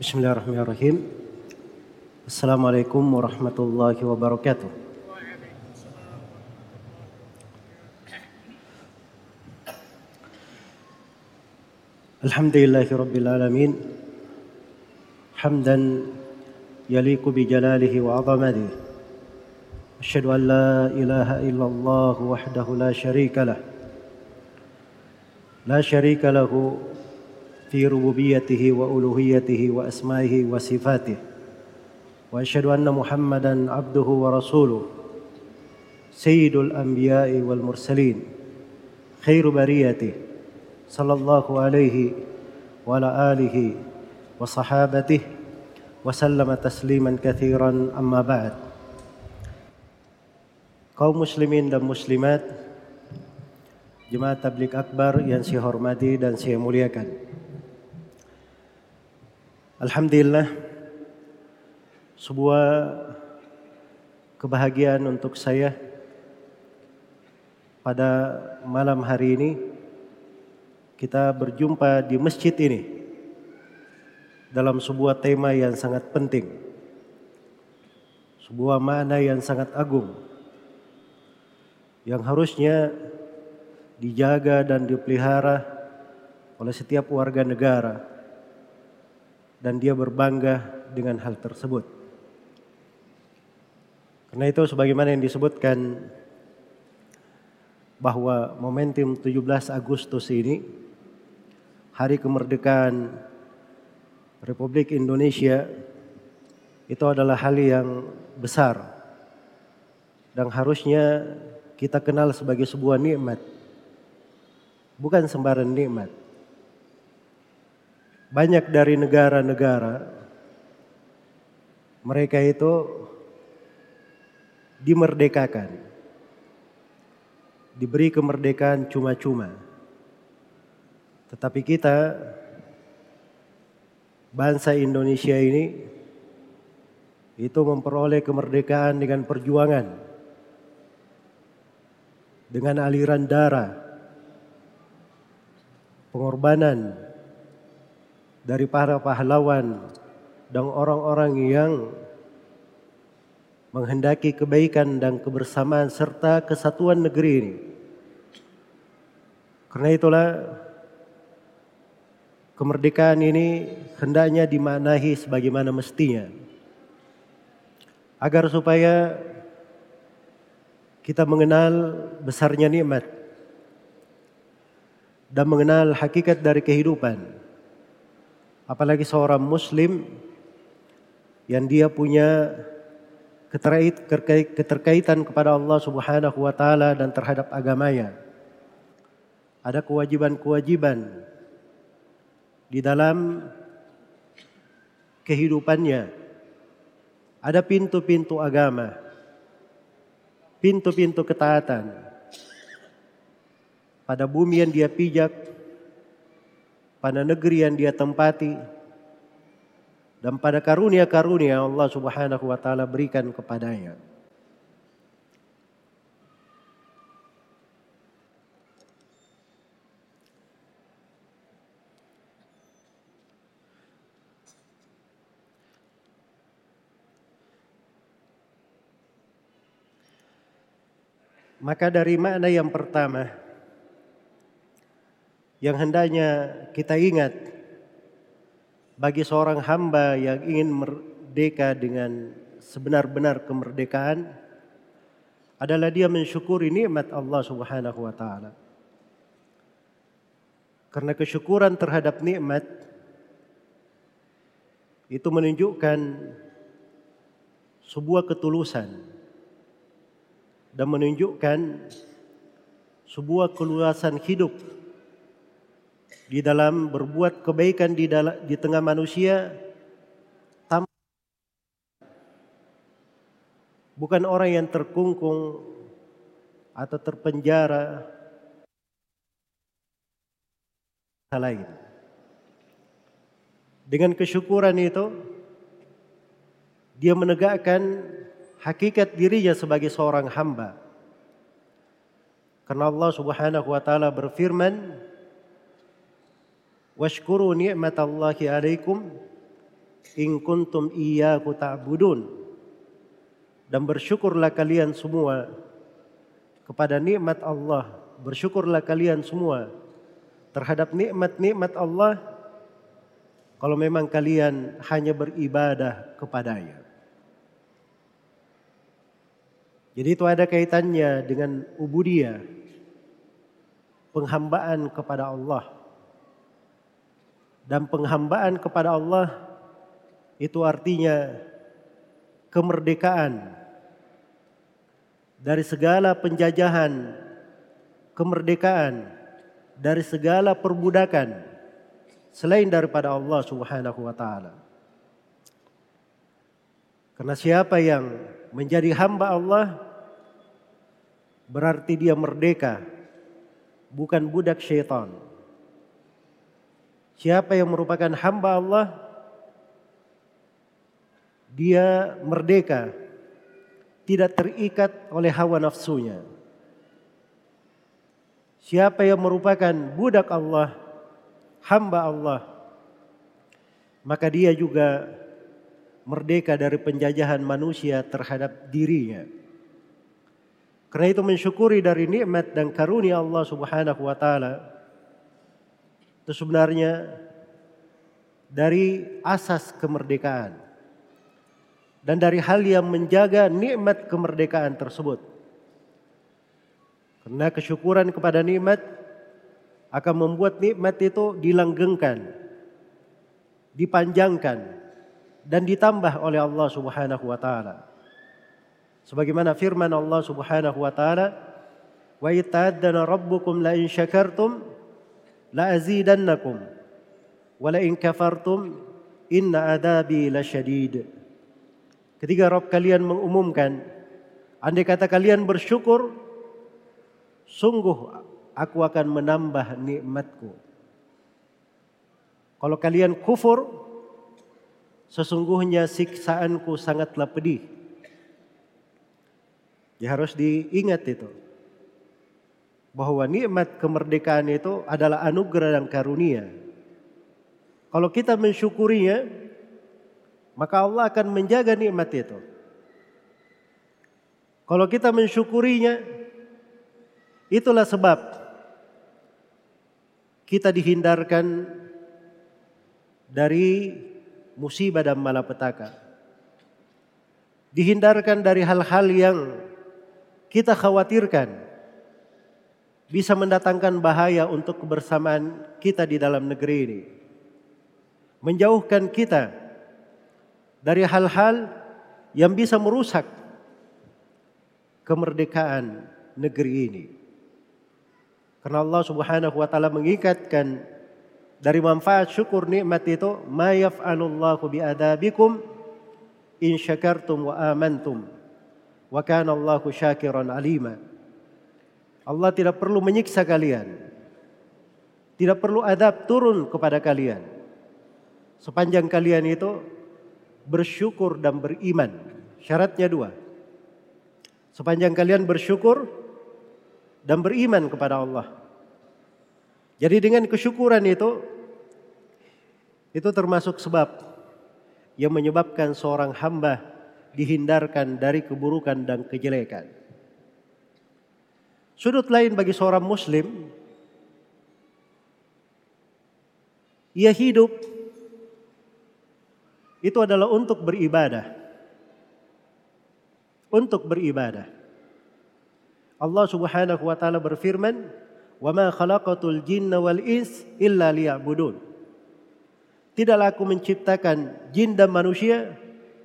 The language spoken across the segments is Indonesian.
بسم الله الرحمن الرحيم السلام عليكم ورحمة الله وبركاته الحمد لله رب العالمين حمدا يليق بجلاله وعظمته أشهد أن لا إله إلا الله وحده لا شريك له لا شريك له في ربوبيته والوهيته واسمائه وصفاته واشهد ان محمدا عبده ورسوله سيد الانبياء والمرسلين خير بريته صلى الله عليه وعلى اله وصحابته وسلم تسليما كثيرا اما بعد kaum muslimin dan muslimat Jemaat Tablik Akbar yang saya hormati dan saya muliakan. Alhamdulillah sebuah kebahagiaan untuk saya pada malam hari ini kita berjumpa di masjid ini dalam sebuah tema yang sangat penting. Sebuah makna yang sangat agung yang harusnya dijaga dan dipelihara oleh setiap warga negara dan dia berbangga dengan hal tersebut. Karena itu sebagaimana yang disebutkan bahwa momentum 17 Agustus ini hari kemerdekaan Republik Indonesia itu adalah hal yang besar dan harusnya kita kenal sebagai sebuah nikmat bukan sembarang nikmat. Banyak dari negara-negara mereka itu dimerdekakan. Diberi kemerdekaan cuma-cuma. Tetapi kita bangsa Indonesia ini itu memperoleh kemerdekaan dengan perjuangan dengan aliran darah pengorbanan dari para pahlawan dan orang-orang yang menghendaki kebaikan dan kebersamaan serta kesatuan negeri ini. Karena itulah kemerdekaan ini hendaknya dimaknai sebagaimana mestinya. Agar supaya kita mengenal besarnya nikmat dan mengenal hakikat dari kehidupan. Apalagi seorang muslim yang dia punya keterkaitan kepada Allah Subhanahu wa taala dan terhadap agamanya. Ada kewajiban-kewajiban di dalam kehidupannya. Ada pintu-pintu agama. Pintu-pintu ketaatan pada bumi yang dia pijak, pada negeri yang dia tempati, dan pada karunia-karunia Allah Subhanahu wa taala berikan kepadanya. Maka dari makna yang pertama yang hendaknya kita ingat bagi seorang hamba yang ingin merdeka dengan sebenar-benar kemerdekaan adalah dia mensyukuri nikmat Allah Subhanahu wa taala. Karena kesyukuran terhadap nikmat itu menunjukkan sebuah ketulusan dan menunjukkan sebuah keluasan hidup di dalam berbuat kebaikan di dalam di tengah manusia bukan orang yang terkungkung atau terpenjara lain. Dengan kesyukuran itu dia menegakkan hakikat dirinya sebagai seorang hamba. Karena Allah Subhanahu wa taala berfirman, Washkuru ni'matallahi alaikum in kuntum iyyaku ta'budun. Dan bersyukurlah kalian semua kepada nikmat Allah. Bersyukurlah kalian semua terhadap nikmat-nikmat Allah kalau memang kalian hanya beribadah kepadanya. Jadi itu ada kaitannya dengan ubudiyah penghambaan kepada Allah dan penghambaan kepada Allah itu artinya kemerdekaan dari segala penjajahan, kemerdekaan dari segala perbudakan selain daripada Allah Subhanahu wa taala. Karena siapa yang menjadi hamba Allah berarti dia merdeka bukan budak syaitan. Siapa yang merupakan hamba Allah, dia merdeka, tidak terikat oleh hawa nafsunya. Siapa yang merupakan budak Allah, hamba Allah, maka dia juga merdeka dari penjajahan manusia terhadap dirinya. Karena itu mensyukuri dari nikmat dan karunia Allah Subhanahu wa taala itu sebenarnya dari asas kemerdekaan dan dari hal yang menjaga nikmat kemerdekaan tersebut. Karena kesyukuran kepada nikmat akan membuat nikmat itu dilanggengkan, dipanjangkan dan ditambah oleh Allah Subhanahu wa taala. Sebagaimana firman Allah Subhanahu wa taala, "Wa ita'addana rabbukum la in syakartum la in kafartum inna adabi lasyadid. Ketika Rabb kalian mengumumkan andai kata kalian bersyukur sungguh aku akan menambah nikmatku. Kalau kalian kufur sesungguhnya siksaanku sangatlah pedih. Ya harus diingat itu bahwa nikmat kemerdekaan itu adalah anugerah dan karunia. Kalau kita mensyukurinya, maka Allah akan menjaga nikmat itu. Kalau kita mensyukurinya, itulah sebab kita dihindarkan dari musibah dan malapetaka. Dihindarkan dari hal-hal yang kita khawatirkan bisa mendatangkan bahaya untuk kebersamaan kita di dalam negeri ini. Menjauhkan kita dari hal-hal yang bisa merusak kemerdekaan negeri ini. Karena Allah Subhanahu wa taala mengikatkan dari manfaat syukur nikmat itu, "Ma yaf'alullahu bi'adabikum in syakartum wa amantum." Wa kana Allahu syakiran alima. Allah tidak perlu menyiksa kalian. Tidak perlu adab turun kepada kalian. Sepanjang kalian itu bersyukur dan beriman. Syaratnya dua. Sepanjang kalian bersyukur dan beriman kepada Allah. Jadi dengan kesyukuran itu itu termasuk sebab yang menyebabkan seorang hamba dihindarkan dari keburukan dan kejelekan. Sudut lain bagi seorang muslim ia hidup itu adalah untuk beribadah. Untuk beribadah. Allah Subhanahu wa taala berfirman, "Wa ma khalaqatul jinna wal ins illa liya'budun." Tidaklah aku menciptakan jin dan manusia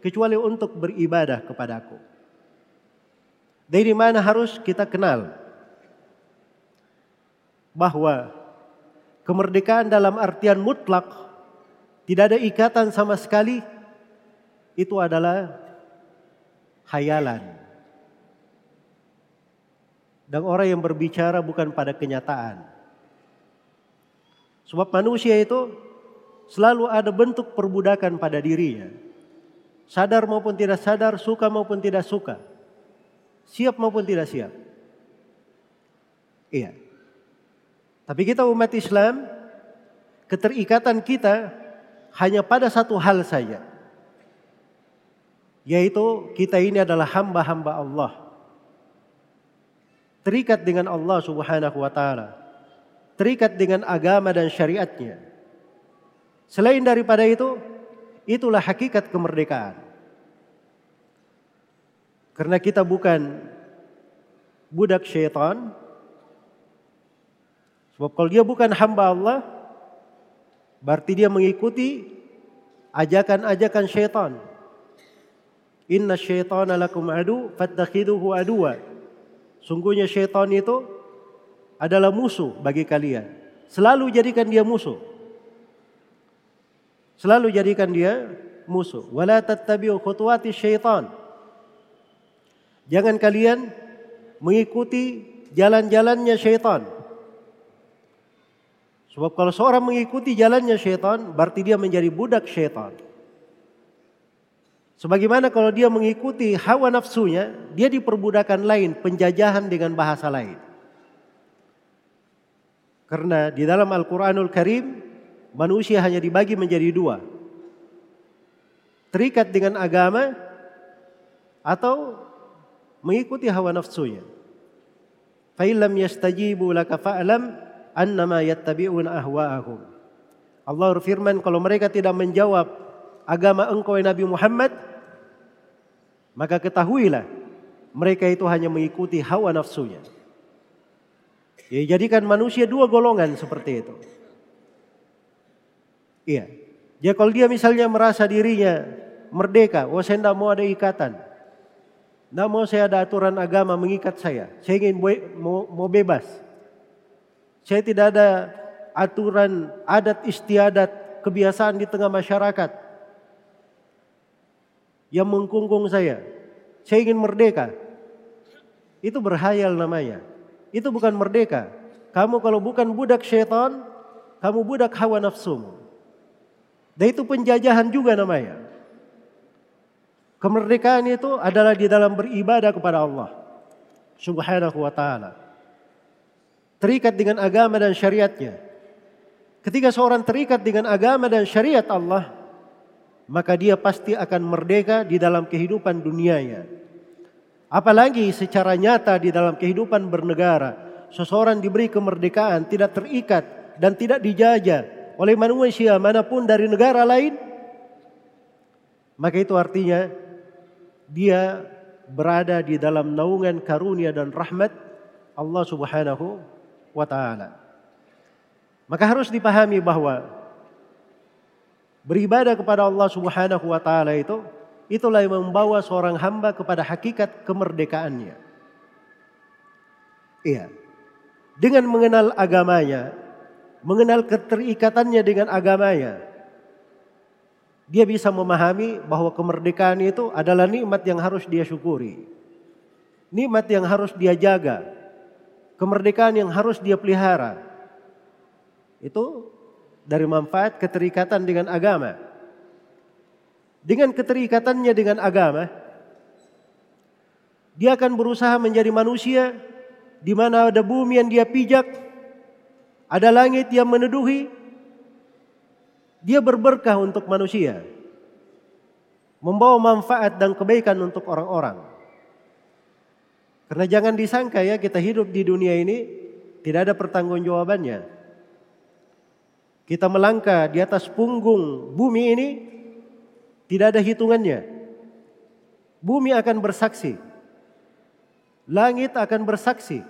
kecuali untuk beribadah kepadaku. Dari mana harus kita kenal bahwa kemerdekaan dalam artian mutlak tidak ada ikatan sama sekali itu adalah hayalan. Dan orang yang berbicara bukan pada kenyataan. Sebab manusia itu selalu ada bentuk perbudakan pada dirinya. Sadar maupun tidak sadar, suka maupun tidak suka. Siap maupun tidak siap. Iya. Tapi kita umat Islam, keterikatan kita hanya pada satu hal saja. Yaitu kita ini adalah hamba-hamba Allah. Terikat dengan Allah subhanahu wa ta'ala. Terikat dengan agama dan syariatnya. Selain daripada itu, itulah hakikat kemerdekaan. Karena kita bukan budak syaitan. Sebab kalau dia bukan hamba Allah, berarti dia mengikuti ajakan-ajakan syaitan. Inna syaitana lakum adu fattakhiduhu aduwa. Sungguhnya syaitan itu adalah musuh bagi kalian. Selalu jadikan dia musuh. Selalu jadikan dia musuh. Wala tattabi'u khutuwati syaitan. Jangan kalian mengikuti jalan-jalannya syaitan. Sebab kalau seorang mengikuti jalannya syaitan, berarti dia menjadi budak syaitan. Sebagaimana kalau dia mengikuti hawa nafsunya, dia diperbudakan lain, penjajahan dengan bahasa lain. Karena di dalam Al-Quranul Karim, manusia hanya dibagi menjadi dua. Terikat dengan agama atau mengikuti hawa nafsunya. Fa illam yastajibu laka fa'lam annama yattabi'una ahwa'ahum. Allah berfirman kalau mereka tidak menjawab agama engkau ya Nabi Muhammad maka ketahuilah mereka itu hanya mengikuti hawa nafsunya. Ya, jadikan manusia dua golongan seperti itu. Iya. Ya kalau dia misalnya merasa dirinya merdeka, oh saya tidak mau ada ikatan. Tidak mau saya ada aturan agama mengikat saya. Saya ingin mau bebas. Saya tidak ada aturan adat istiadat kebiasaan di tengah masyarakat yang mengkungkung saya. Saya ingin merdeka. Itu berhayal namanya. Itu bukan merdeka. Kamu kalau bukan budak syaitan, kamu budak hawa nafsumu. Dan itu penjajahan juga namanya. Kemerdekaan itu adalah di dalam beribadah kepada Allah Subhanahu wa taala. Terikat dengan agama dan syariatnya. Ketika seorang terikat dengan agama dan syariat Allah, maka dia pasti akan merdeka di dalam kehidupan dunianya. Apalagi secara nyata di dalam kehidupan bernegara, seseorang diberi kemerdekaan, tidak terikat dan tidak dijajah oleh manusia mana pun dari negara lain, maka itu artinya dia berada di dalam naungan karunia dan rahmat Allah Subhanahu wa taala. Maka harus dipahami bahwa beribadah kepada Allah Subhanahu wa taala itu itulah yang membawa seorang hamba kepada hakikat kemerdekaannya. Iya. Dengan mengenal agamanya, mengenal keterikatannya dengan agamanya, dia bisa memahami bahwa kemerdekaan itu adalah nikmat yang harus dia syukuri. Nikmat yang harus dia jaga. Kemerdekaan yang harus dia pelihara. Itu dari manfaat keterikatan dengan agama. Dengan keterikatannya dengan agama, dia akan berusaha menjadi manusia di mana ada bumi yang dia pijak, ada langit yang meneduhi, dia berberkah untuk manusia. Membawa manfaat dan kebaikan untuk orang-orang. Karena jangan disangka ya kita hidup di dunia ini tidak ada pertanggungjawabannya. Kita melangkah di atas punggung bumi ini tidak ada hitungannya. Bumi akan bersaksi. Langit akan bersaksi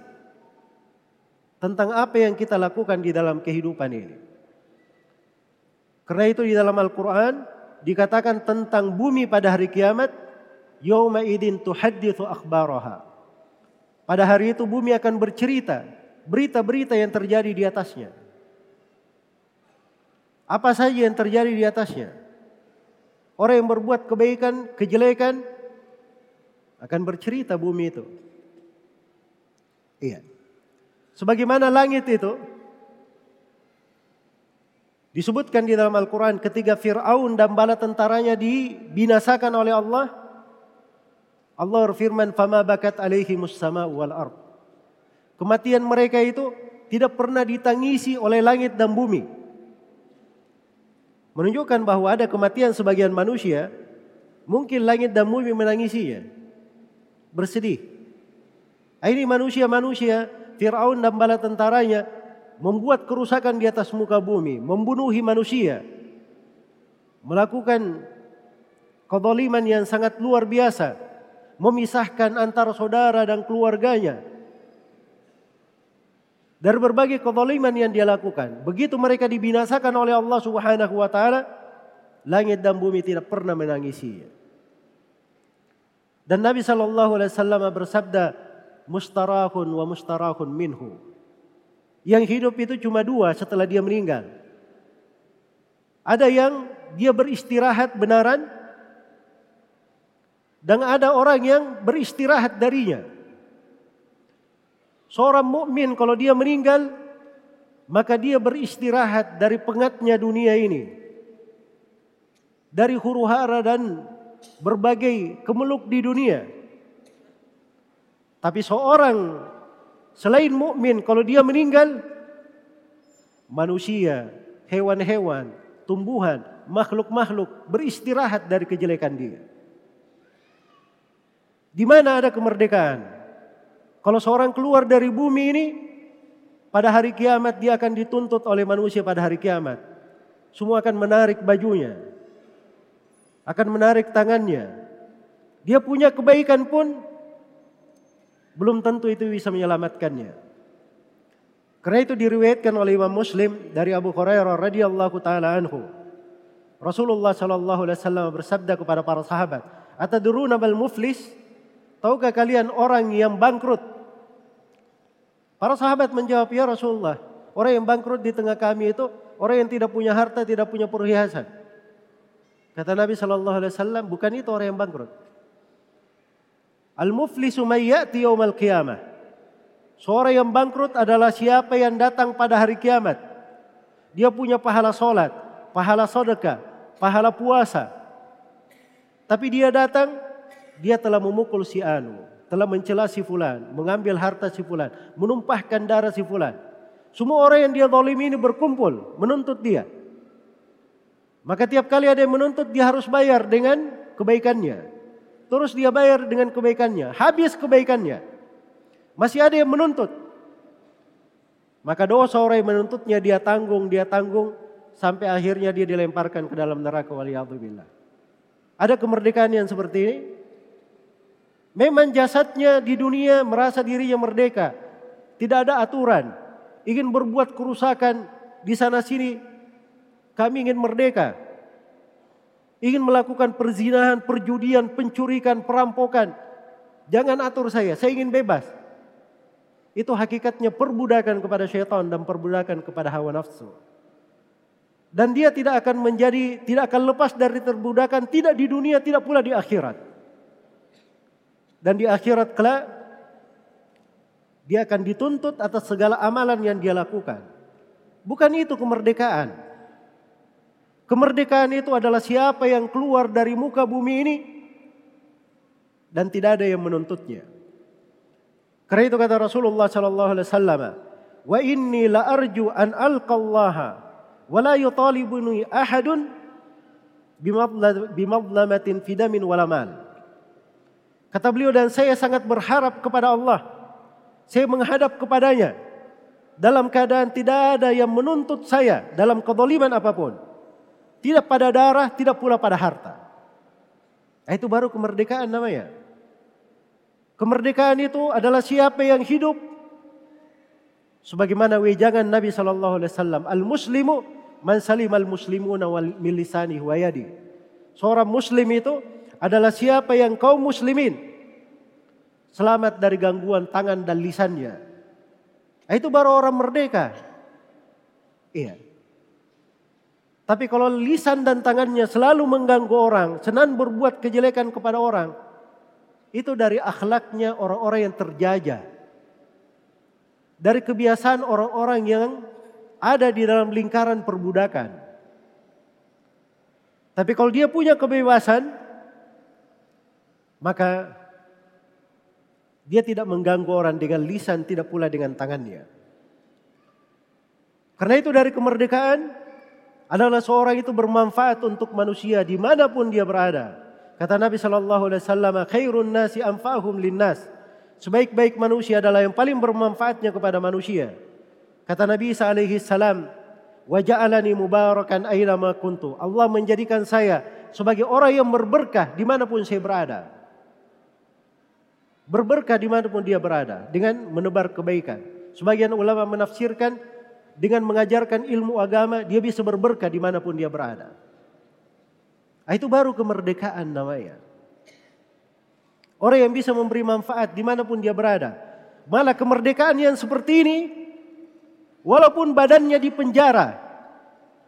tentang apa yang kita lakukan di dalam kehidupan ini. Karena itu di dalam Al-Quran dikatakan tentang bumi pada hari kiamat, Yawma idin tuhaddithu akhbaraha. Pada hari itu bumi akan bercerita berita-berita yang terjadi di atasnya. Apa saja yang terjadi di atasnya. Orang yang berbuat kebaikan, kejelekan akan bercerita bumi itu. Iya. Sebagaimana langit itu Disebutkan di dalam Al-Quran ketika Fir'aun dan bala tentaranya dibinasakan oleh Allah. Allah berfirman, Fama bakat alaihi sama wal ard. Kematian mereka itu tidak pernah ditangisi oleh langit dan bumi. menunjukkan bahwa ada kematian sebagian manusia, mungkin langit dan bumi menangisinya, bersedih. Ini manusia-manusia, Fir'aun dan bala tentaranya membuat kerusakan di atas muka bumi, membunuhi manusia, melakukan kezaliman yang sangat luar biasa, memisahkan antara saudara dan keluarganya. Dari berbagai kezaliman yang dia lakukan. Begitu mereka dibinasakan oleh Allah Subhanahu wa taala, langit dan bumi tidak pernah menangisinya. Dan Nabi sallallahu alaihi wasallam bersabda, mustarahun wa mustarahun minhu. Yang hidup itu cuma dua setelah dia meninggal. Ada yang dia beristirahat benaran dan ada orang yang beristirahat darinya. Seorang mukmin kalau dia meninggal maka dia beristirahat dari pengatnya dunia ini. Dari huru hara dan berbagai kemeluk di dunia. Tapi seorang selain mukmin kalau dia meninggal manusia, hewan-hewan, tumbuhan, makhluk-makhluk beristirahat dari kejelekan dia. Di mana ada kemerdekaan? Kalau seorang keluar dari bumi ini, pada hari kiamat dia akan dituntut oleh manusia pada hari kiamat. Semua akan menarik bajunya. Akan menarik tangannya. Dia punya kebaikan pun belum tentu itu bisa menyelamatkannya. Karena itu diriwayatkan oleh Imam Muslim dari Abu Hurairah radhiyallahu taala anhu. Rasulullah sallallahu alaihi wasallam bersabda kepada para sahabat, "Atadruna bal muflis?" Tahukah kalian orang yang bangkrut? Para sahabat menjawab, ya Rasulullah, orang yang bangkrut di tengah kami itu orang yang tidak punya harta, tidak punya perhiasan. Kata Nabi Shallallahu Alaihi Wasallam, bukan itu orang yang bangkrut. Al muflisu mayyati yaumal qiyamah. Seorang yang bangkrut adalah siapa yang datang pada hari kiamat. Dia punya pahala solat, pahala sedekah, pahala puasa. Tapi dia datang dia telah memukul si Anu, telah mencela si Fulan, mengambil harta si Fulan, menumpahkan darah si Fulan. Semua orang yang dia zalim ini berkumpul menuntut dia. Maka tiap kali ada yang menuntut dia harus bayar dengan kebaikannya. Terus dia bayar dengan kebaikannya. Habis kebaikannya. Masih ada yang menuntut. Maka dosa orang yang menuntutnya dia tanggung, dia tanggung. Sampai akhirnya dia dilemparkan ke dalam neraka waliyahzubillah. Ada kemerdekaan yang seperti ini? Memang jasadnya di dunia merasa dirinya merdeka. Tidak ada aturan. Ingin berbuat kerusakan di sana sini. Kami ingin merdeka. Ingin melakukan perzinahan, perjudian, pencurikan, perampokan. Jangan atur saya, saya ingin bebas. Itu hakikatnya perbudakan kepada syaitan dan perbudakan kepada hawa nafsu. Dan dia tidak akan menjadi, tidak akan lepas dari terbudakan, tidak di dunia, tidak pula di akhirat. Dan di akhirat kelak dia akan dituntut atas segala amalan yang dia lakukan. Bukan itu kemerdekaan. Kemerdekaan itu adalah siapa yang keluar dari muka bumi ini dan tidak ada yang menuntutnya. Karena itu kata Rasulullah sallallahu alaihi wasallam, "Wa inni la arju an alqallaha wa la yutalibuni ahadun bimadlamatin fidamin wala mal." Kata beliau dan saya sangat berharap kepada Allah. Saya menghadap kepadanya. Dalam keadaan tidak ada yang menuntut saya dalam kedoliman apa pun. Tidak pada darah, tidak pula pada harta. Nah, itu baru kemerdekaan namanya. Kemerdekaan itu adalah siapa yang hidup sebagaimana wejangan Nabi sallallahu alaihi wasallam, al-muslimu man salim al-muslimuna wal milisani wa yadi. Seorang muslim itu adalah siapa yang kaum muslimin selamat dari gangguan tangan dan lisannya. Nah, itu baru orang merdeka. Iya. Tapi kalau lisan dan tangannya selalu mengganggu orang, senang berbuat kejelekan kepada orang, itu dari akhlaknya orang-orang yang terjajah. Dari kebiasaan orang-orang yang ada di dalam lingkaran perbudakan. Tapi kalau dia punya kebebasan, maka dia tidak mengganggu orang dengan lisan, tidak pula dengan tangannya. Karena itu dari kemerdekaan adalah seorang itu bermanfaat untuk manusia di mana pun dia berada. Kata Nabi Shallallahu Alaihi Wasallam, khairun nasi anfa'hum linnas. Sebaik-baik manusia adalah yang paling bermanfaatnya kepada manusia. Kata Nabi Isa alaihi salam, waja'alani mubarakan aina kuntu. Allah menjadikan saya sebagai orang yang berberkah di mana pun saya berada. Berberkah di mana pun dia berada dengan menebar kebaikan. Sebagian ulama menafsirkan dengan mengajarkan ilmu agama dia bisa berberkah di mana pun dia berada. Nah, itu baru kemerdekaan namanya. Orang yang bisa memberi manfaat di mana pun dia berada. Malah kemerdekaan yang seperti ini, walaupun badannya di penjara,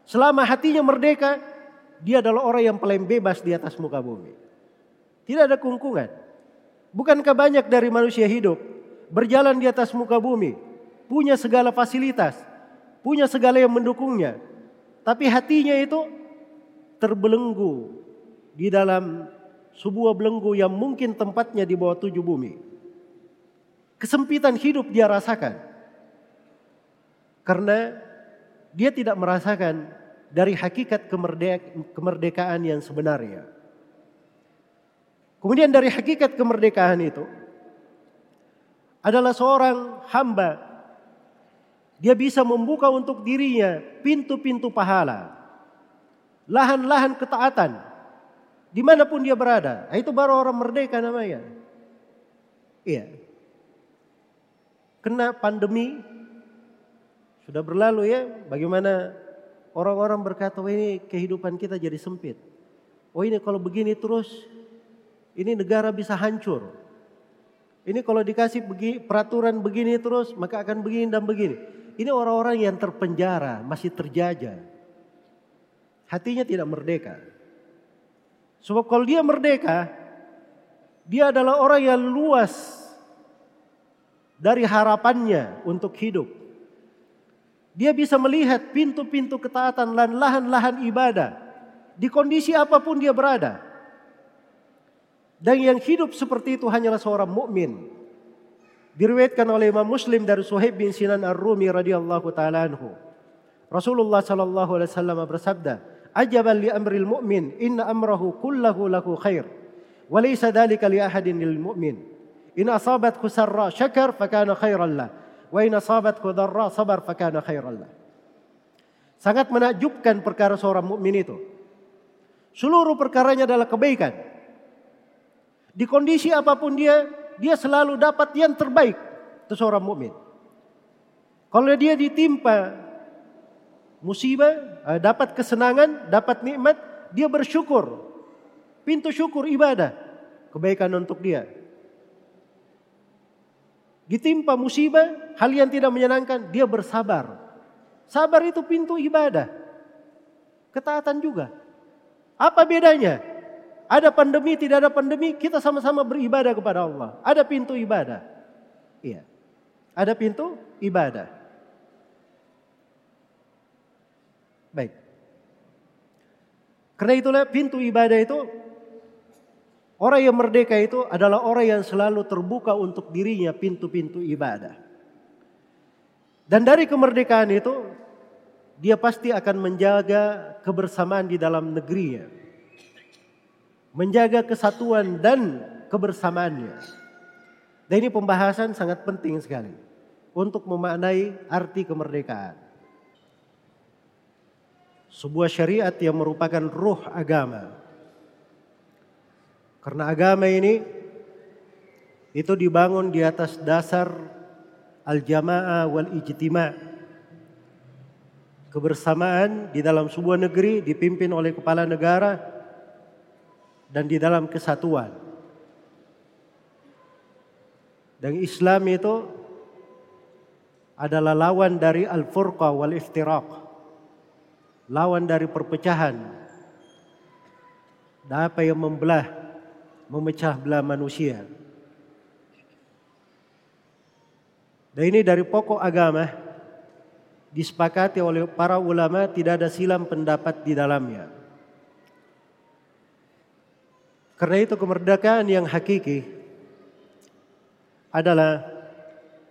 selama hatinya merdeka, dia adalah orang yang paling bebas di atas muka bumi. Tidak ada kungkungan. Bukankah banyak dari manusia hidup berjalan di atas muka bumi, punya segala fasilitas, punya segala yang mendukungnya. Tapi hatinya itu terbelenggu di dalam sebuah belenggu yang mungkin tempatnya di bawah tujuh bumi. Kesempitan hidup dia rasakan. Karena dia tidak merasakan dari hakikat kemerdekaan yang sebenarnya. Kemudian dari hakikat kemerdekaan itu adalah seorang hamba dia bisa membuka untuk dirinya pintu-pintu pahala. Lahan-lahan ketaatan. Di mana pun dia berada. Nah, itu baru orang merdeka namanya. Iya. Kena pandemi. Sudah berlalu ya. Bagaimana orang-orang berkata, oh, ini kehidupan kita jadi sempit. Oh ini kalau begini terus, ini negara bisa hancur. Ini kalau dikasih peraturan begini terus, maka akan begini dan begini. Ini orang-orang yang terpenjara, masih terjajah. Hatinya tidak merdeka. Sebab kalau dia merdeka, dia adalah orang yang luas dari harapannya untuk hidup. Dia bisa melihat pintu-pintu ketaatan dan lahan-lahan ibadah di kondisi apa pun dia berada. Dan yang hidup seperti itu hanyalah seorang mukmin Diriwayatkan oleh Imam Muslim dari Suhaib bin Sinan Ar-Rumi radhiyallahu taala anhu. Rasulullah sallallahu alaihi wasallam bersabda, "Ajaban li amril mu'min, inna amrahu kullahu lahu khair, wa laysa dhalika li ahadin lil mu'min. In asabathu sarra syakar fakana khairan lah, wa in asabathu dharra sabar fakana khairan lah." Sangat menakjubkan perkara seorang mukmin itu. Seluruh perkaranya adalah kebaikan. Di kondisi apa pun dia, dia selalu dapat yang terbaik. Itu seorang mukmin. Kalau dia ditimpa musibah, eh, dapat kesenangan, dapat nikmat, dia bersyukur. Pintu syukur ibadah, kebaikan untuk dia. Ditimpa musibah, hal yang tidak menyenangkan, dia bersabar. Sabar itu pintu ibadah. Ketaatan juga. Apa bedanya? Ada pandemi, tidak ada pandemi, kita sama-sama beribadah kepada Allah. Ada pintu ibadah. Iya. Ada pintu ibadah. Baik. Karena itulah pintu ibadah itu orang yang merdeka itu adalah orang yang selalu terbuka untuk dirinya pintu-pintu ibadah. Dan dari kemerdekaan itu dia pasti akan menjaga kebersamaan di dalam negerinya menjaga kesatuan dan kebersamaannya. Dan ini pembahasan sangat penting sekali untuk memaknai arti kemerdekaan. Sebuah syariat yang merupakan ruh agama. Karena agama ini itu dibangun di atas dasar al-jamaah wal ijtima' kebersamaan di dalam sebuah negeri dipimpin oleh kepala negara dan di dalam kesatuan. Dan Islam itu adalah lawan dari al-furqa wal iftiraq. Lawan dari perpecahan. Dan apa yang membelah, memecah belah manusia. Dan ini dari pokok agama disepakati oleh para ulama tidak ada silam pendapat di dalamnya. Karena itu kemerdekaan yang hakiki adalah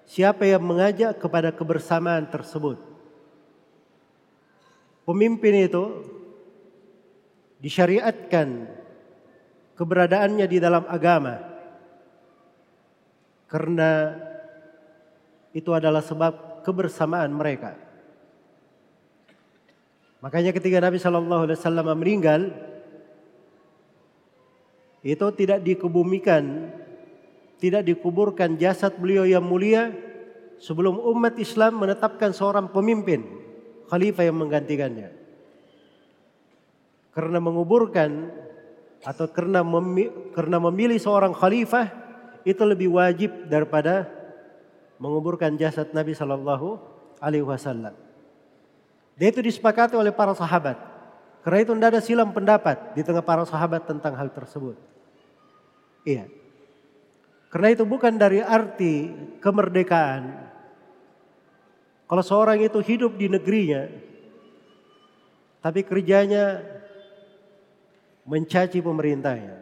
siapa yang mengajak kepada kebersamaan tersebut. pemimpin itu disyariatkan keberadaannya di dalam agama karena itu adalah sebab kebersamaan mereka. Makanya ketika Nabi Shallallahu Alaihi Wasallam meninggal, itu tidak dikebumikan, tidak dikuburkan jasad beliau yang mulia sebelum umat Islam menetapkan seorang pemimpin, khalifah yang menggantikannya. Karena menguburkan atau karena karena memilih seorang khalifah itu lebih wajib daripada menguburkan jasad Nabi Shallallahu Alaihi Wasallam. Dia itu disepakati oleh para sahabat. Karena itu tidak ada silam pendapat di tengah para sahabat tentang hal tersebut. Iya. Karena itu bukan dari arti kemerdekaan. Kalau seorang itu hidup di negerinya, tapi kerjanya mencaci pemerintahnya,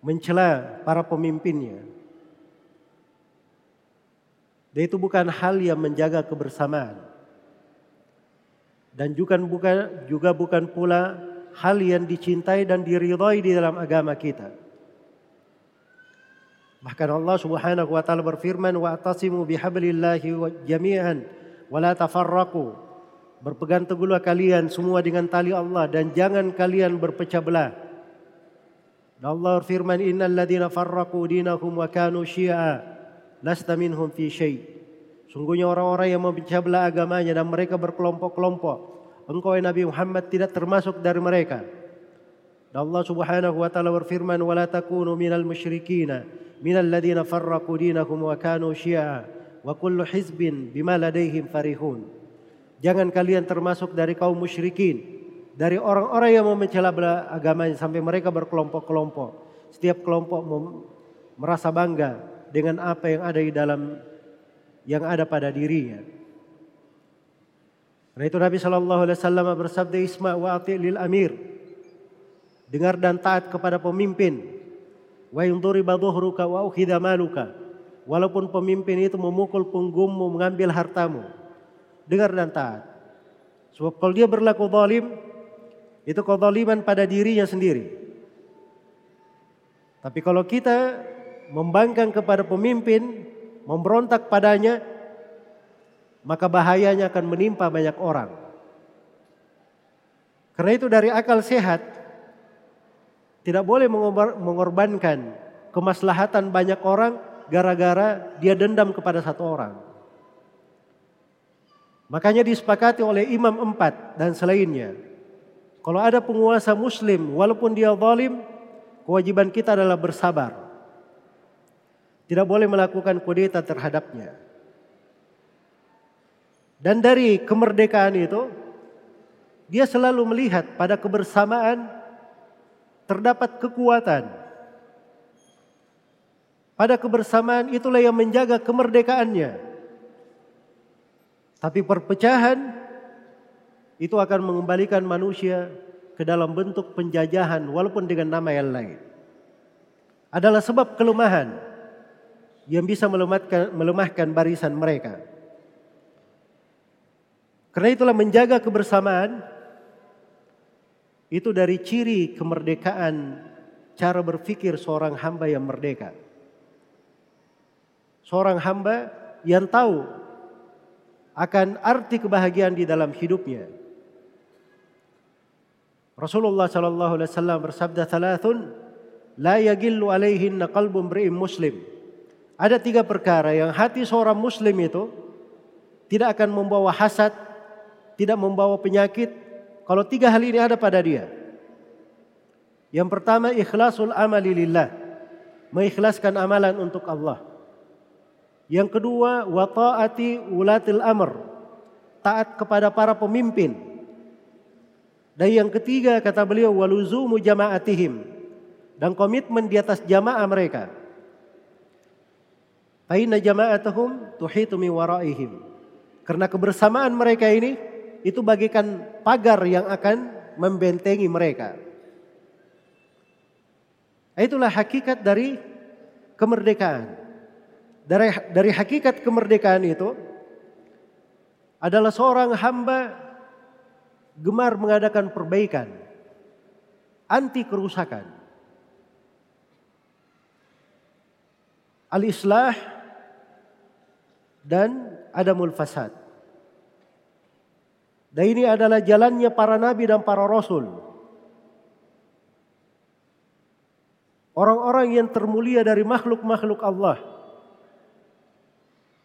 mencela para pemimpinnya. Dan itu bukan hal yang menjaga kebersamaan. Dan juga bukan juga bukan pula hal yang dicintai dan diridhai di dalam agama kita. Bahkan Allah Subhanahu wa taala berfirman wa atasimu bihablillahi jami'an wa la tafarraqu Berpegang teguhlah kalian semua dengan tali Allah dan jangan kalian berpecah belah. Dan Allah firman innal ladzina farraqu dinahum wa kanu syi'a lasta minhum fi syai. Sungguhnya orang-orang yang memecah belah agamanya dan mereka berkelompok-kelompok. Engkau Nabi Muhammad tidak termasuk dari mereka. Dan Allah Subhanahu wa taala berfirman wala takunu minal musyrikina minal ladzina farraqu dinahum wa kanu syi'a wa kullu hizbin bima ladaihim farihun. Jangan kalian termasuk dari kaum musyrikin. Dari orang-orang yang memecah belah agamanya sampai mereka berkelompok-kelompok. Setiap kelompok merasa bangga dengan apa yang ada di dalam yang ada pada dirinya. Karena itu Nabi Shallallahu Alaihi Wasallam bersabda Isma wa lil amir. Dengar dan taat kepada pemimpin. Wa yunduri baduhruka wa ukhidha maluka. Walaupun pemimpin itu memukul punggungmu, mengambil hartamu dengar dan taat. Sebab kalau dia berlaku zalim, itu kezaliman pada dirinya sendiri. Tapi kalau kita membangkang kepada pemimpin, memberontak padanya, maka bahayanya akan menimpa banyak orang. Karena itu dari akal sehat, tidak boleh mengorbankan kemaslahatan banyak orang gara-gara dia dendam kepada satu orang. Makanya disepakati oleh imam empat dan selainnya. Kalau ada penguasa muslim walaupun dia zalim, kewajiban kita adalah bersabar. Tidak boleh melakukan kudeta terhadapnya. Dan dari kemerdekaan itu, dia selalu melihat pada kebersamaan terdapat kekuatan. Pada kebersamaan itulah yang menjaga kemerdekaannya. Tapi perpecahan itu akan mengembalikan manusia ke dalam bentuk penjajahan walaupun dengan nama yang lain. Adalah sebab kelemahan yang bisa melemahkan, melemahkan barisan mereka. Karena itulah menjaga kebersamaan itu dari ciri kemerdekaan cara berpikir seorang hamba yang merdeka. Seorang hamba yang tahu akan arti kebahagiaan di dalam hidupnya. Rasulullah sallallahu alaihi wasallam bersabda thalathun la yagillu alaihinna qalbun mri'in muslim. Ada tiga perkara yang hati seorang muslim itu tidak akan membawa hasad, tidak membawa penyakit kalau tiga hal ini ada pada dia. Yang pertama ikhlasul amali lillah. Mengikhlaskan amalan untuk Allah. Yang kedua, wa taati ulatil amr. Taat kepada para pemimpin. Dan yang ketiga kata beliau waluzumu jama'atihim dan komitmen di atas jamaah mereka. Faina jama'atuhum tuhitu min waraihim. Karena kebersamaan mereka ini itu bagikan pagar yang akan membentengi mereka. Itulah hakikat dari kemerdekaan. Dari, dari hakikat kemerdekaan itu, adalah seorang hamba gemar mengadakan perbaikan, anti kerusakan. Al-islah dan adamul fasad. Dan ini adalah jalannya para nabi dan para rasul. Orang-orang yang termulia dari makhluk-makhluk Allah.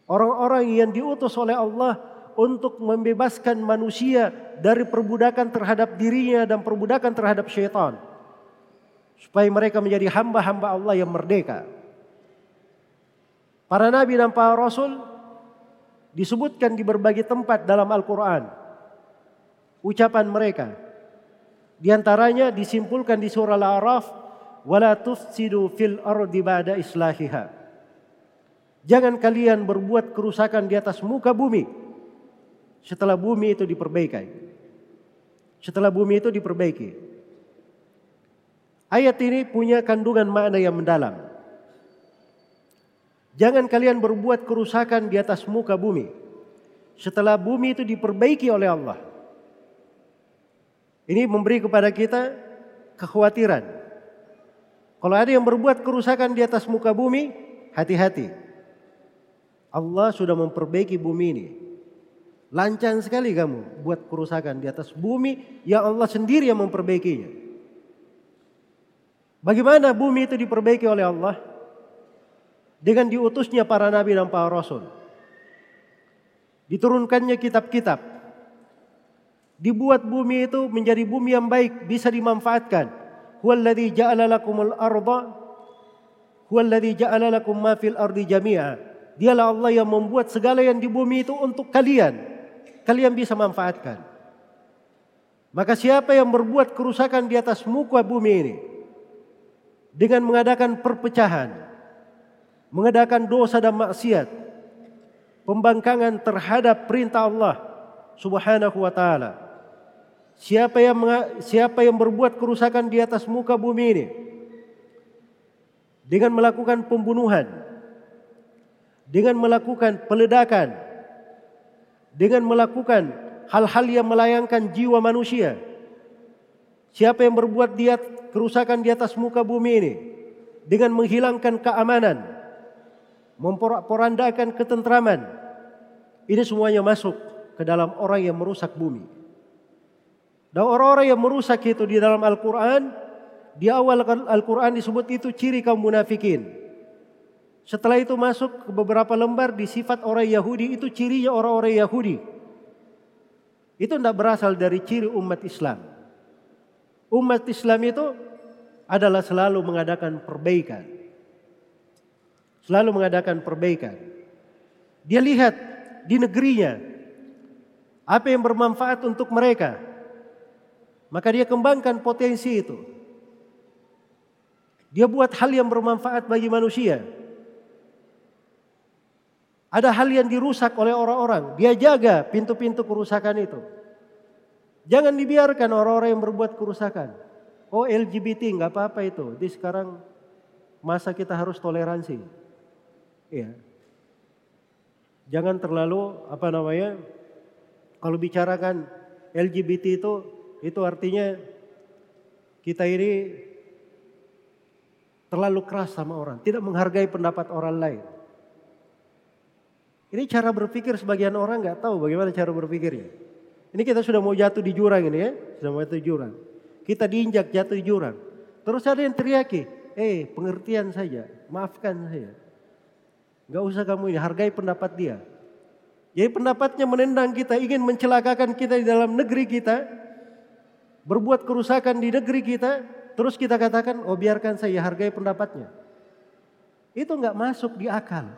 Orang-orang yang diutus oleh Allah untuk membebaskan manusia dari perbudakan terhadap dirinya dan perbudakan terhadap syaitan. Supaya mereka menjadi hamba-hamba Allah yang merdeka. Para nabi dan para rasul disebutkan di berbagai tempat dalam Al-Quran. Ucapan mereka. Di antaranya disimpulkan di surah Al-A'raf. Wala tufsidu fil ardi ba'da islahiha. Jangan kalian berbuat kerusakan di atas muka bumi setelah bumi itu diperbaiki. Setelah bumi itu diperbaiki. Ayat ini punya kandungan makna yang mendalam. Jangan kalian berbuat kerusakan di atas muka bumi. Setelah bumi itu diperbaiki oleh Allah. Ini memberi kepada kita kekhawatiran. Kalau ada yang berbuat kerusakan di atas muka bumi, hati-hati. Allah sudah memperbaiki bumi ini. Lancang sekali kamu buat kerusakan di atas bumi yang Allah sendiri yang memperbaikinya. Bagaimana bumi itu diperbaiki oleh Allah? Dengan diutusnya para nabi dan para rasul. Diturunkannya kitab-kitab. Dibuat bumi itu menjadi bumi yang baik, bisa dimanfaatkan. Huwallazi ja'ala lakumul arda Huwallazi ja'ala lakum ma fil ardi jami'a. Dialah Allah yang membuat segala yang di bumi itu untuk kalian kalian bisa manfaatkan. Maka siapa yang berbuat kerusakan di atas muka bumi ini dengan mengadakan perpecahan, mengadakan dosa dan maksiat, pembangkangan terhadap perintah Allah Subhanahu wa taala. Siapa yang siapa yang berbuat kerusakan di atas muka bumi ini? Dengan melakukan pembunuhan, dengan melakukan peledakan, dengan melakukan hal-hal yang melayangkan jiwa manusia. Siapa yang berbuat dia kerusakan di atas muka bumi ini? Dengan menghilangkan keamanan, memporak-porandakan ketentraman, ini semuanya masuk ke dalam orang yang merusak bumi. Dan orang-orang yang merusak itu di dalam Al-Quran, di awal Al-Quran disebut itu ciri kaum munafikin. Setelah itu masuk ke beberapa lembar di sifat orang Yahudi itu cirinya orang-orang Yahudi. Itu tidak berasal dari ciri umat Islam. Umat Islam itu adalah selalu mengadakan perbaikan. Selalu mengadakan perbaikan. Dia lihat di negerinya apa yang bermanfaat untuk mereka. Maka dia kembangkan potensi itu. Dia buat hal yang bermanfaat bagi manusia. Ada hal yang dirusak oleh orang-orang. Dia jaga pintu-pintu kerusakan itu. Jangan dibiarkan orang-orang yang berbuat kerusakan. Oh LGBT nggak apa-apa itu. Di sekarang masa kita harus toleransi. Iya. Jangan terlalu apa namanya? Kalau bicarakan LGBT itu itu artinya kita ini terlalu keras sama orang, tidak menghargai pendapat orang lain. Ini cara berpikir sebagian orang nggak tahu bagaimana cara berpikirnya. Ini kita sudah mau jatuh di jurang ini ya, sudah mau jatuh di jurang. Kita diinjak jatuh di jurang. Terus ada yang teriaki, eh pengertian saja, maafkan saya. Gak usah kamu ini, hargai pendapat dia. Jadi pendapatnya menendang kita, ingin mencelakakan kita di dalam negeri kita. Berbuat kerusakan di negeri kita. Terus kita katakan, oh biarkan saya hargai pendapatnya. Itu nggak masuk di akal.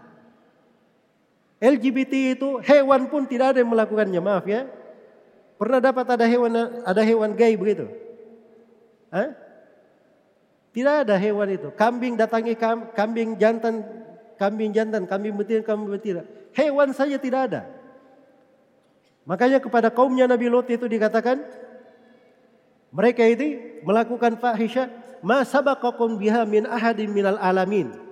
LGBT itu hewan pun tidak ada yang melakukannya, maaf ya. Pernah dapat ada hewan ada hewan gay begitu? Hah? Tidak ada hewan itu. Kambing datangi kambing jantan, kambing jantan, kambing betina, kambing betina. Hewan saja tidak ada. Makanya kepada kaumnya Nabi Lot itu dikatakan mereka itu melakukan fahisha ma sabaqakum biha min ahadin minal alamin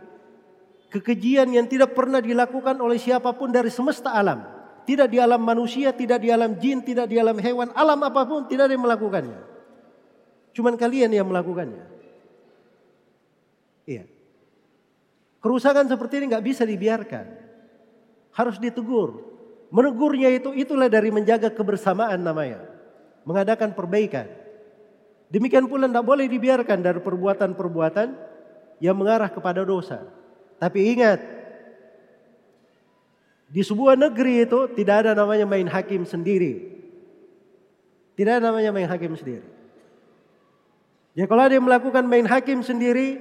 kekejian yang tidak pernah dilakukan oleh siapa pun dari semesta alam. tidak di alam manusia, tidak di alam jin, tidak di alam hewan, alam apa pun tidak ada yang melakukannya. Cuman kalian yang melakukannya. Iya. Kerusakan seperti ini nggak bisa dibiarkan. Harus ditegur. Menegurnya itu itulah dari menjaga kebersamaan namanya. Mengadakan perbaikan. Demikian pula tidak boleh dibiarkan dari perbuatan-perbuatan yang mengarah kepada dosa. Tapi ingat, di sebuah negeri itu tidak ada namanya main hakim sendiri. Tidak ada namanya main hakim sendiri. Ya kalau yang melakukan main hakim sendiri,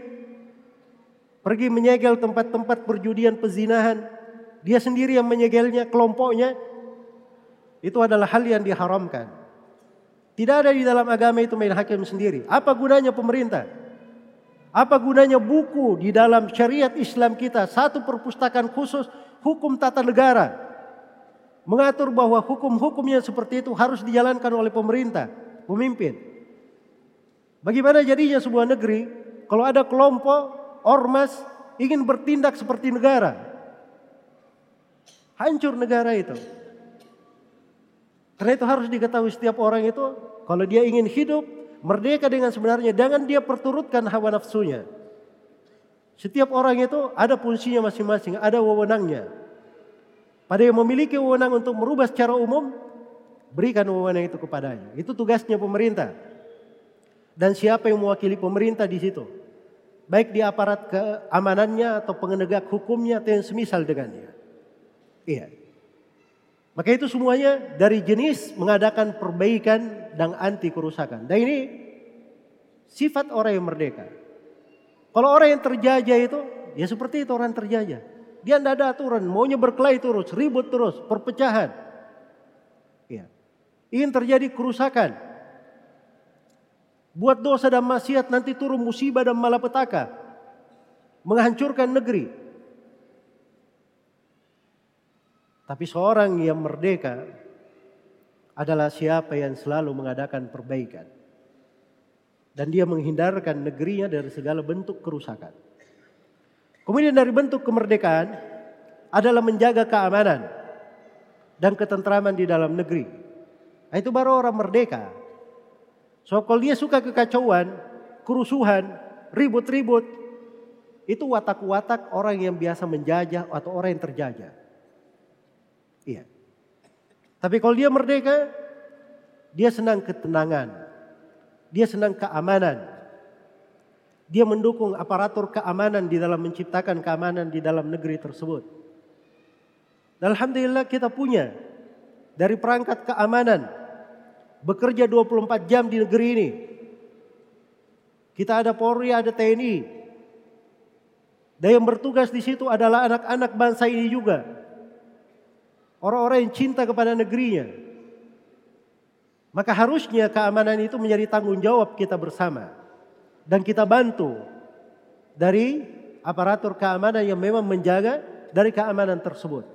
pergi menyegel tempat-tempat perjudian pezinahan, dia sendiri yang menyegelnya, kelompoknya, itu adalah hal yang diharamkan. Tidak ada di dalam agama itu main hakim sendiri. Apa gunanya pemerintah? Apa gunanya buku di dalam syariat Islam kita? Satu perpustakaan khusus hukum tata negara. Mengatur bahwa hukum-hukumnya seperti itu harus dijalankan oleh pemerintah, pemimpin. Bagaimana jadinya sebuah negeri kalau ada kelompok ormas ingin bertindak seperti negara? Hancur negara itu. Karena itu harus diketahui setiap orang itu kalau dia ingin hidup merdeka dengan sebenarnya jangan dia perturutkan hawa nafsunya. Setiap orang itu ada fungsinya masing-masing, ada wewenangnya. Pada yang memiliki wewenang untuk merubah secara umum, berikan wewenang itu kepadanya. Itu tugasnya pemerintah. Dan siapa yang mewakili pemerintah di situ? Baik di aparat keamanannya atau penegak hukumnya atau yang semisal dengannya. Iya. Maka itu semuanya dari jenis mengadakan perbaikan dan anti kerusakan. Dan ini sifat orang yang merdeka. Kalau orang yang terjajah itu, ya seperti itu orang terjajah. Dia tidak ada aturan, maunya berkelahi terus, ribut terus, perpecahan. Ya. Ingin terjadi kerusakan. Buat dosa dan maksiat nanti turun musibah dan malapetaka. Menghancurkan negeri. Tapi seorang yang merdeka adalah siapa yang selalu mengadakan perbaikan. Dan dia menghindarkan negerinya dari segala bentuk kerusakan. Kemudian dari bentuk kemerdekaan adalah menjaga keamanan dan ketentraman di dalam negeri. Nah, itu baru orang merdeka. So kalau dia suka kekacauan, kerusuhan, ribut-ribut, itu watak-watak orang yang biasa menjajah atau orang yang terjajah. Iya. Tapi kalau dia merdeka, dia senang ketenangan. Dia senang keamanan. Dia mendukung aparatur keamanan di dalam menciptakan keamanan di dalam negeri tersebut. Dan Alhamdulillah kita punya dari perangkat keamanan bekerja 24 jam di negeri ini. Kita ada Polri, ada TNI. Dan yang bertugas di situ adalah anak-anak bangsa ini juga. Orang-orang yang cinta kepada negerinya. Maka harusnya keamanan itu menjadi tanggung jawab kita bersama. Dan kita bantu dari aparatur keamanan yang memang menjaga dari keamanan tersebut.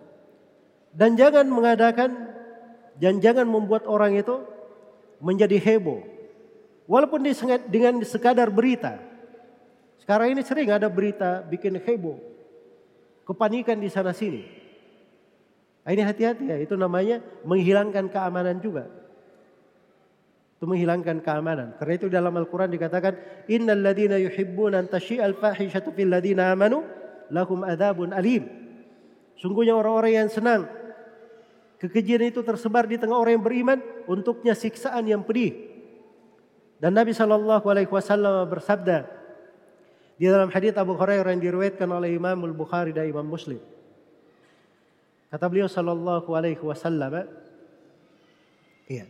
Dan jangan mengadakan dan jangan membuat orang itu menjadi heboh. Walaupun dengan sekadar berita. Sekarang ini sering ada berita bikin heboh. Kepanikan di sana sini. Ah, ini hati-hati ya, itu namanya menghilangkan keamanan juga. Itu menghilangkan keamanan. Karena itu dalam Al-Quran dikatakan, Innal ladina yuhibbuna an tashi'al fahishatu fil ladina amanu lahum adabun alim. Sungguhnya orang-orang yang senang kekejian itu tersebar di tengah orang yang beriman, untuknya siksaan yang pedih. Dan Nabi Shallallahu Alaihi Wasallam bersabda di dalam hadits Abu Hurairah yang diriwayatkan oleh Imam Al Bukhari dan Imam Muslim. Kata beliau sallallahu alaihi wasallam, iya.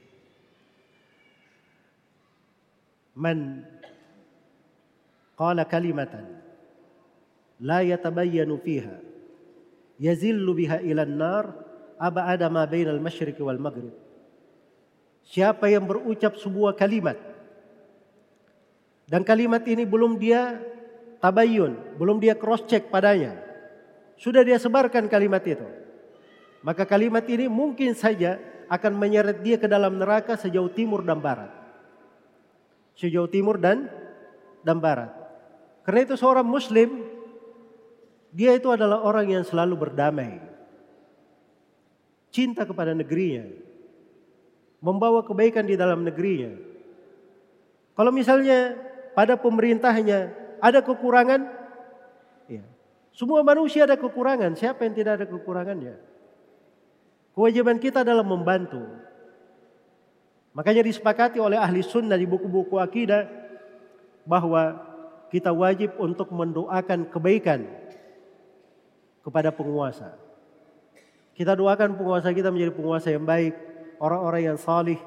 Man qala kalimatan la yatabayyanu fiha yazillu biha ila an-nar ab'ada ma bainal masyriq wal maghrib. Siapa yang berucap sebuah kalimat dan kalimat ini belum dia tabayyun, belum dia cross check padanya. Sudah dia sebarkan kalimat itu. Maka kalimat ini mungkin saja akan menyeret dia ke dalam neraka sejauh timur dan barat. Sejauh timur dan dan barat. Karena itu seorang muslim dia itu adalah orang yang selalu berdamai. cinta kepada negerinya, membawa kebaikan di dalam negerinya. Kalau misalnya pada pemerintahnya ada kekurangan, ya, semua manusia ada kekurangan. Siapa yang tidak ada kekurangannya? Kewajiban kita adalah membantu. Makanya disepakati oleh ahli sunnah di buku-buku akidah bahwa kita wajib untuk mendoakan kebaikan kepada penguasa. Kita doakan penguasa kita menjadi penguasa yang baik, orang-orang yang salih,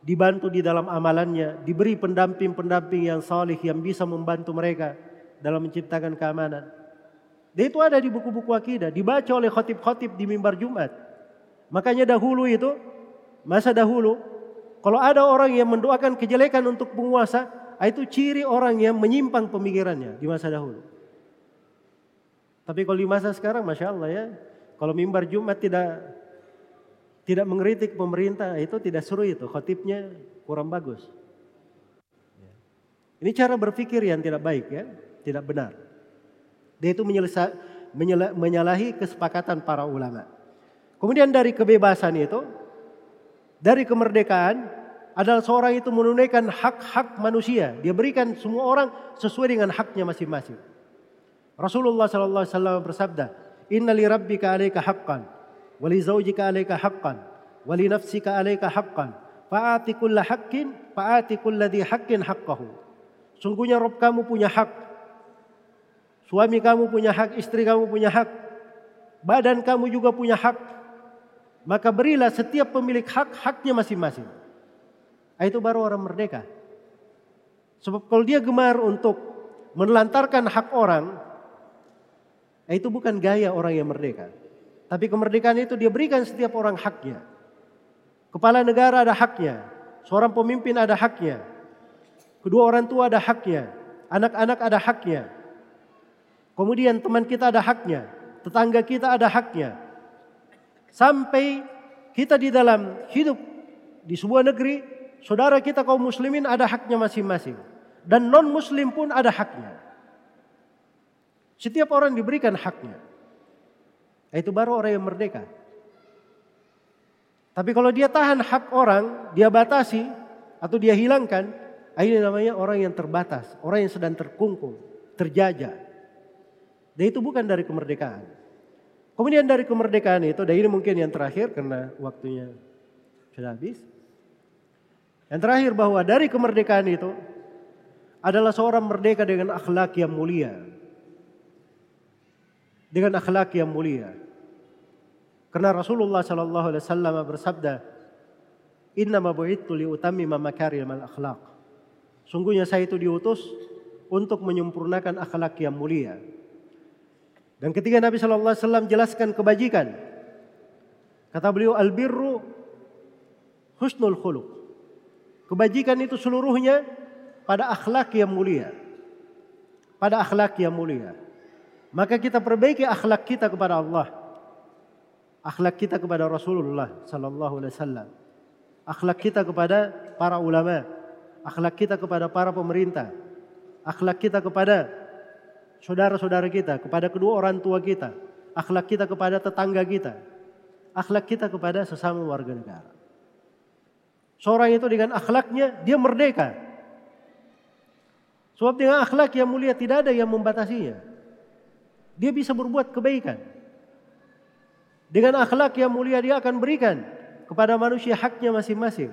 dibantu di dalam amalannya, diberi pendamping-pendamping yang salih yang bisa membantu mereka dalam menciptakan keamanan. Dan itu ada di buku-buku akidah, dibaca oleh khotib-khotib di mimbar Jumat. Makanya dahulu itu, masa dahulu, kalau ada orang yang mendoakan kejelekan untuk penguasa, itu ciri orang yang menyimpang pemikirannya di masa dahulu. Tapi kalau di masa sekarang, masya Allah ya, kalau mimbar Jumat tidak tidak mengkritik pemerintah itu tidak seru itu, khotibnya kurang bagus. Ini cara berpikir yang tidak baik ya, tidak benar. Dia itu menyalahi kesepakatan para ulama. Kemudian dari kebebasan itu, dari kemerdekaan adalah seorang itu menunaikan hak-hak manusia. Dia berikan semua orang sesuai dengan haknya masing-masing. Rasulullah sallallahu alaihi wasallam bersabda, "Inna li rabbika 'alaika haqqan, wa li zawjika 'alaika haqqan, wa li nafsika 'alaika haqqan, fa'ati kulla haqqin, fa'ati kulladhi haqqin haqqahu." Sungguhnya Rabb kamu punya hak Suami kamu punya hak, istri kamu punya hak. Badan kamu juga punya hak. Maka berilah setiap pemilik hak haknya masing-masing. Ah, itu baru orang merdeka. Sebab kalau dia gemar untuk menelantarkan hak orang, ah, itu bukan gaya orang yang merdeka. Tapi kemerdekaan itu dia berikan setiap orang haknya. Kepala negara ada haknya, seorang pemimpin ada haknya, kedua orang tua ada haknya, anak-anak ada haknya, Kemudian teman kita ada haknya, tetangga kita ada haknya. Sampai kita di dalam hidup di sebuah negeri, saudara kita kaum muslimin ada haknya masing-masing. Dan non muslim pun ada haknya. Setiap orang diberikan haknya. Itu baru orang yang merdeka. Tapi kalau dia tahan hak orang, dia batasi atau dia hilangkan, ini namanya orang yang terbatas, orang yang sedang terkungkung, terjajah. Dan itu bukan dari kemerdekaan. Kemudian dari kemerdekaan itu, dan ini mungkin yang terakhir karena waktunya sudah habis. Yang terakhir bahwa dari kemerdekaan itu adalah seorang merdeka dengan akhlak yang mulia. Dengan akhlak yang mulia. Karena Rasulullah sallallahu alaihi wasallam bersabda, "Inna ma bu'ittu li utammima makarimal akhlak." Sungguhnya saya itu diutus untuk menyempurnakan akhlak yang mulia. Dan ketika Nabi Shallallahu Alaihi Wasallam jelaskan kebajikan, kata beliau albirru husnul khuluq. Kebajikan itu seluruhnya pada akhlak yang mulia. Pada akhlak yang mulia. Maka kita perbaiki akhlak kita kepada Allah. Akhlak kita kepada Rasulullah sallallahu alaihi wasallam. Akhlak kita kepada para ulama. Akhlak kita kepada para pemerintah. Akhlak kita kepada saudara-saudara kita, kepada kedua orang tua kita, akhlak kita kepada tetangga kita, akhlak kita kepada sesama warga negara. Seorang itu dengan akhlaknya dia merdeka. Sebab dengan akhlak yang mulia tidak ada yang membatasinya. Dia bisa berbuat kebaikan. Dengan akhlak yang mulia dia akan berikan kepada manusia haknya masing-masing.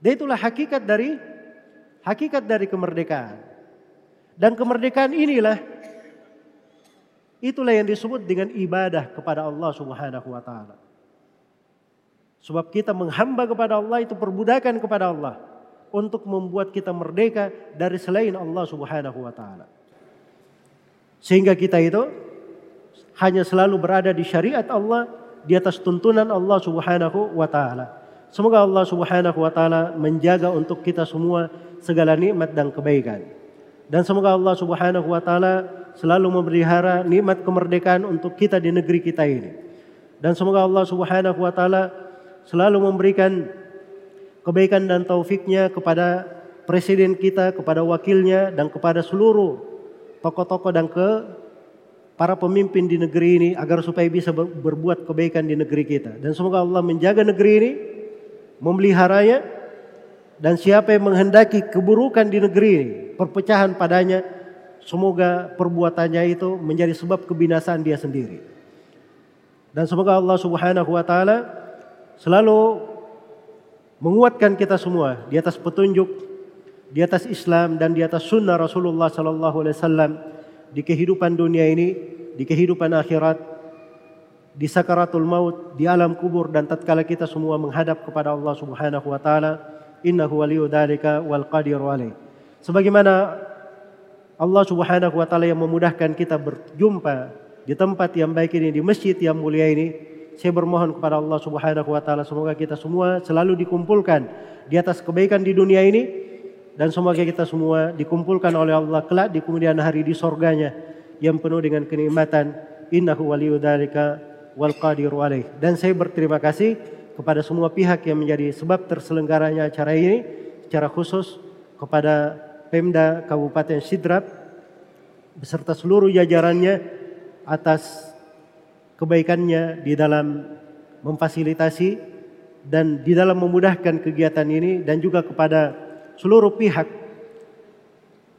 Dan itulah hakikat dari hakikat dari kemerdekaan. Dan kemerdekaan inilah itulah yang disebut dengan ibadah kepada Allah Subhanahu wa taala. Sebab kita menghamba kepada Allah itu perbudakan kepada Allah untuk membuat kita merdeka dari selain Allah Subhanahu wa taala. Sehingga kita itu hanya selalu berada di syariat Allah di atas tuntunan Allah Subhanahu wa taala. Semoga Allah Subhanahu wa taala menjaga untuk kita semua segala nikmat dan kebaikan. Dan semoga Allah Subhanahu wa taala selalu memelihara nikmat kemerdekaan untuk kita di negeri kita ini. Dan semoga Allah Subhanahu wa taala selalu memberikan kebaikan dan taufiknya kepada presiden kita, kepada wakilnya dan kepada seluruh tokoh-tokoh dan ke para pemimpin di negeri ini agar supaya bisa berbuat kebaikan di negeri kita. Dan semoga Allah menjaga negeri ini, memeliharanya, dan siapa yang menghendaki keburukan di negeri ini, perpecahan padanya, semoga perbuatannya itu menjadi sebab kebinasaan dia sendiri. Dan semoga Allah Subhanahu wa taala selalu menguatkan kita semua di atas petunjuk, di atas Islam dan di atas sunnah Rasulullah sallallahu alaihi wasallam di kehidupan dunia ini, di kehidupan akhirat, di sakaratul maut, di alam kubur dan tatkala kita semua menghadap kepada Allah Subhanahu wa taala, innahu waliyu dzalika wal qadiru alaih. Sebagaimana Allah Subhanahu wa taala yang memudahkan kita berjumpa di tempat yang baik ini di masjid yang mulia ini, saya bermohon kepada Allah Subhanahu wa taala semoga kita semua selalu dikumpulkan di atas kebaikan di dunia ini dan semoga kita semua dikumpulkan oleh Allah kelak di kemudian hari di sorganya yang penuh dengan kenikmatan. Innahu waliyu dzalika wal qadiru alaih. Dan saya berterima kasih kepada semua pihak yang menjadi sebab terselenggaranya acara ini secara khusus kepada Pemda Kabupaten Sidrap beserta seluruh jajarannya atas kebaikannya di dalam memfasilitasi dan di dalam memudahkan kegiatan ini dan juga kepada seluruh pihak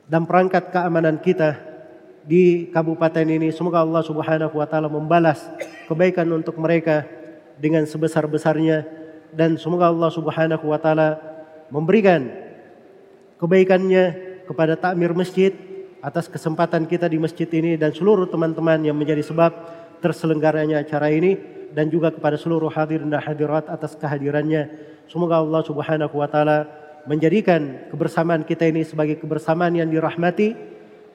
dan perangkat keamanan kita di kabupaten ini. Semoga Allah Subhanahu wa taala membalas kebaikan untuk mereka dengan sebesar-besarnya dan semoga Allah Subhanahu wa taala memberikan kebaikannya kepada takmir masjid atas kesempatan kita di masjid ini dan seluruh teman-teman yang menjadi sebab terselenggaranya acara ini dan juga kepada seluruh hadirin dan hadirat atas kehadirannya. Semoga Allah Subhanahu wa taala menjadikan kebersamaan kita ini sebagai kebersamaan yang dirahmati,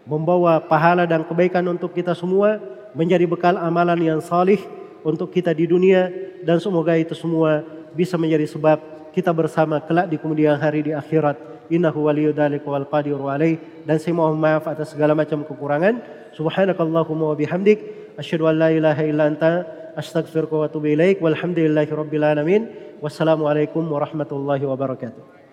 membawa pahala dan kebaikan untuk kita semua, menjadi bekal amalan yang salih untuk kita di dunia dan semoga itu semua bisa menjadi sebab kita bersama kelak di kemudian hari di akhirat. Innahu waliyyu dzalika wal qadiru alaih dan saya mohon maaf atas segala macam kekurangan. Subhanakallahumma wa bihamdik. Asyhadu an la ilaha illa anta. Astaghfiruka wa atubu ilaik. Walhamdulillahi rabbil alamin. Wassalamu alaikum warahmatullahi wabarakatuh